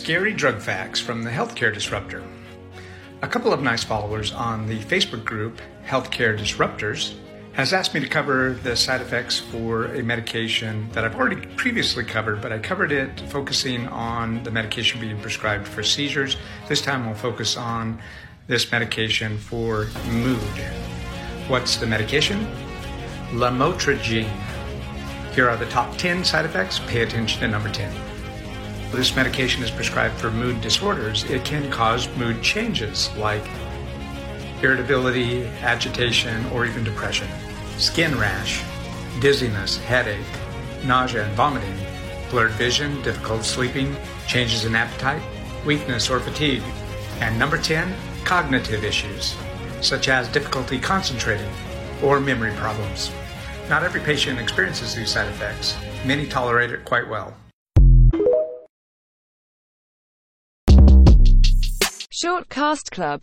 Scary Drug Facts from the Healthcare Disruptor. A couple of nice followers on the Facebook group Healthcare Disruptors has asked me to cover the side effects for a medication that I've already previously covered, but I covered it focusing on the medication being prescribed for seizures. This time we'll focus on this medication for mood. What's the medication? Lamotrigine. Here are the top 10 side effects. Pay attention to number 10. This medication is prescribed for mood disorders. It can cause mood changes like irritability, agitation, or even depression, skin rash, dizziness, headache, nausea and vomiting, blurred vision, difficult sleeping, changes in appetite, weakness or fatigue. And number 10, cognitive issues, such as difficulty concentrating or memory problems. Not every patient experiences these side effects. Many tolerate it quite well. Short Cast Club